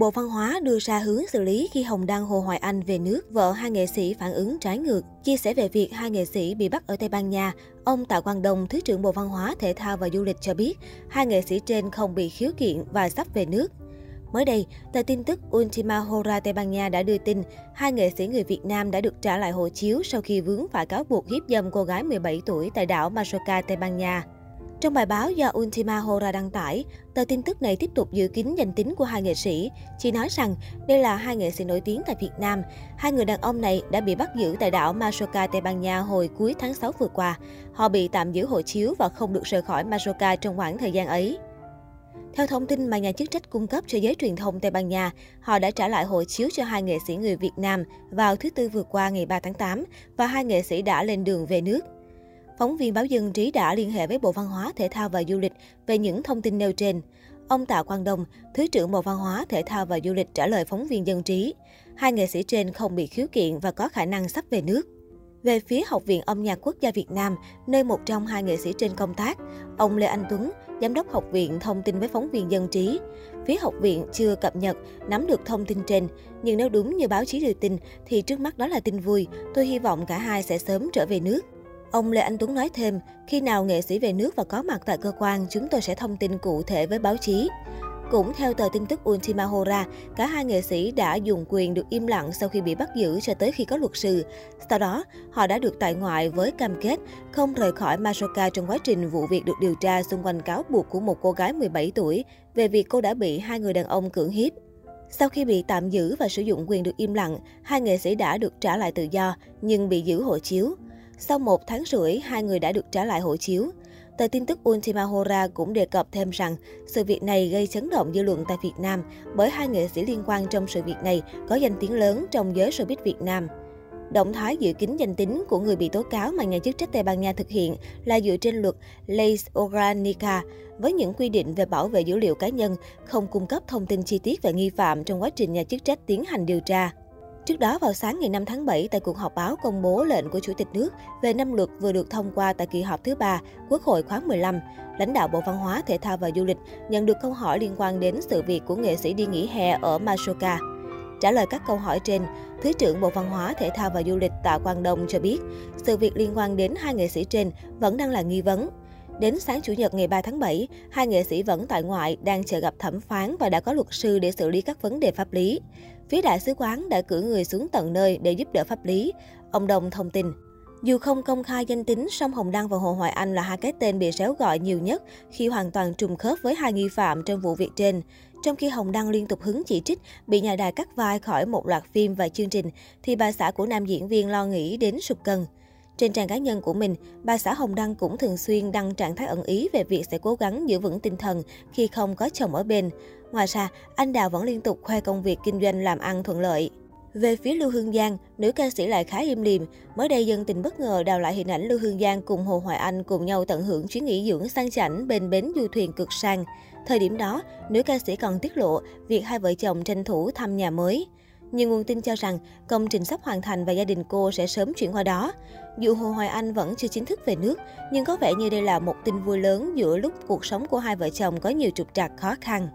Bộ Văn hóa đưa ra hướng xử lý khi Hồng Đăng Hồ Hoài Anh về nước, vợ hai nghệ sĩ phản ứng trái ngược. Chia sẻ về việc hai nghệ sĩ bị bắt ở Tây Ban Nha, ông Tạ Quang Đông, Thứ trưởng Bộ Văn hóa, Thể thao và Du lịch cho biết, hai nghệ sĩ trên không bị khiếu kiện và sắp về nước. Mới đây, tờ tin tức Ultima Hora Tây Ban Nha đã đưa tin hai nghệ sĩ người Việt Nam đã được trả lại hộ chiếu sau khi vướng phải cáo buộc hiếp dâm cô gái 17 tuổi tại đảo Mallorca Tây Ban Nha. Trong bài báo do Ultima Hora đăng tải, tờ tin tức này tiếp tục giữ kín danh tính của hai nghệ sĩ. Chỉ nói rằng đây là hai nghệ sĩ nổi tiếng tại Việt Nam. Hai người đàn ông này đã bị bắt giữ tại đảo Majorca, Tây Ban Nha hồi cuối tháng 6 vừa qua. Họ bị tạm giữ hộ chiếu và không được rời khỏi Majorca trong khoảng thời gian ấy. Theo thông tin mà nhà chức trách cung cấp cho giới truyền thông Tây Ban Nha, họ đã trả lại hộ chiếu cho hai nghệ sĩ người Việt Nam vào thứ Tư vừa qua ngày 3 tháng 8 và hai nghệ sĩ đã lên đường về nước. Phóng viên báo Dân Trí đã liên hệ với Bộ Văn hóa, Thể thao và Du lịch về những thông tin nêu trên. Ông Tạ Quang Đông, Thứ trưởng Bộ Văn hóa, Thể thao và Du lịch trả lời phóng viên Dân Trí. Hai nghệ sĩ trên không bị khiếu kiện và có khả năng sắp về nước. Về phía Học viện Âm nhạc Quốc gia Việt Nam, nơi một trong hai nghệ sĩ trên công tác, ông Lê Anh Tuấn, Giám đốc học viện thông tin với phóng viên Dân Trí. Phía học viện chưa cập nhật, nắm được thông tin trên, nhưng nếu đúng như báo chí đưa tin thì trước mắt đó là tin vui, tôi hy vọng cả hai sẽ sớm trở về nước. Ông Lê Anh Tuấn nói thêm, khi nào nghệ sĩ về nước và có mặt tại cơ quan, chúng tôi sẽ thông tin cụ thể với báo chí. Cũng theo tờ tin tức Ultima Hora, cả hai nghệ sĩ đã dùng quyền được im lặng sau khi bị bắt giữ cho tới khi có luật sư. Sau đó, họ đã được tại ngoại với cam kết không rời khỏi Masoka trong quá trình vụ việc được điều tra xung quanh cáo buộc của một cô gái 17 tuổi về việc cô đã bị hai người đàn ông cưỡng hiếp. Sau khi bị tạm giữ và sử dụng quyền được im lặng, hai nghệ sĩ đã được trả lại tự do nhưng bị giữ hộ chiếu. Sau một tháng rưỡi, hai người đã được trả lại hộ chiếu. Tờ tin tức Ultima Hora cũng đề cập thêm rằng sự việc này gây chấn động dư luận tại Việt Nam bởi hai nghệ sĩ liên quan trong sự việc này có danh tiếng lớn trong giới showbiz Việt Nam. Động thái giữ kín danh tính của người bị tố cáo mà nhà chức trách Tây Ban Nha thực hiện là dựa trên luật Ley Organica với những quy định về bảo vệ dữ liệu cá nhân, không cung cấp thông tin chi tiết về nghi phạm trong quá trình nhà chức trách tiến hành điều tra. Trước đó, vào sáng ngày 5 tháng 7, tại cuộc họp báo công bố lệnh của Chủ tịch nước về năm luật vừa được thông qua tại kỳ họp thứ ba Quốc hội khóa 15, lãnh đạo Bộ Văn hóa, Thể thao và Du lịch nhận được câu hỏi liên quan đến sự việc của nghệ sĩ đi nghỉ hè ở Masoka. Trả lời các câu hỏi trên, Thứ trưởng Bộ Văn hóa, Thể thao và Du lịch Tạ Quang Đông cho biết, sự việc liên quan đến hai nghệ sĩ trên vẫn đang là nghi vấn. Đến sáng Chủ nhật ngày 3 tháng 7, hai nghệ sĩ vẫn tại ngoại đang chờ gặp thẩm phán và đã có luật sư để xử lý các vấn đề pháp lý. Phía đại sứ quán đã cử người xuống tận nơi để giúp đỡ pháp lý. Ông đồng thông tin. Dù không công khai danh tính, song Hồng Đăng và Hồ Hoài Anh là hai cái tên bị réo gọi nhiều nhất khi hoàn toàn trùng khớp với hai nghi phạm trong vụ việc trên. Trong khi Hồng Đăng liên tục hứng chỉ trích bị nhà đài cắt vai khỏi một loạt phim và chương trình, thì bà xã của nam diễn viên lo nghĩ đến sụp cân. Trên trang cá nhân của mình, bà xã Hồng Đăng cũng thường xuyên đăng trạng thái ẩn ý về việc sẽ cố gắng giữ vững tinh thần khi không có chồng ở bên. Ngoài ra, anh Đào vẫn liên tục khoe công việc kinh doanh làm ăn thuận lợi. Về phía Lưu Hương Giang, nữ ca sĩ lại khá im lìm. Mới đây dân tình bất ngờ đào lại hình ảnh Lưu Hương Giang cùng Hồ Hoài Anh cùng nhau tận hưởng chuyến nghỉ dưỡng sang chảnh bên bến du thuyền cực sang. Thời điểm đó, nữ ca sĩ còn tiết lộ việc hai vợ chồng tranh thủ thăm nhà mới. Nhiều nguồn tin cho rằng công trình sắp hoàn thành và gia đình cô sẽ sớm chuyển qua đó. Dù Hồ Hoài Anh vẫn chưa chính thức về nước, nhưng có vẻ như đây là một tin vui lớn giữa lúc cuộc sống của hai vợ chồng có nhiều trục trặc khó khăn.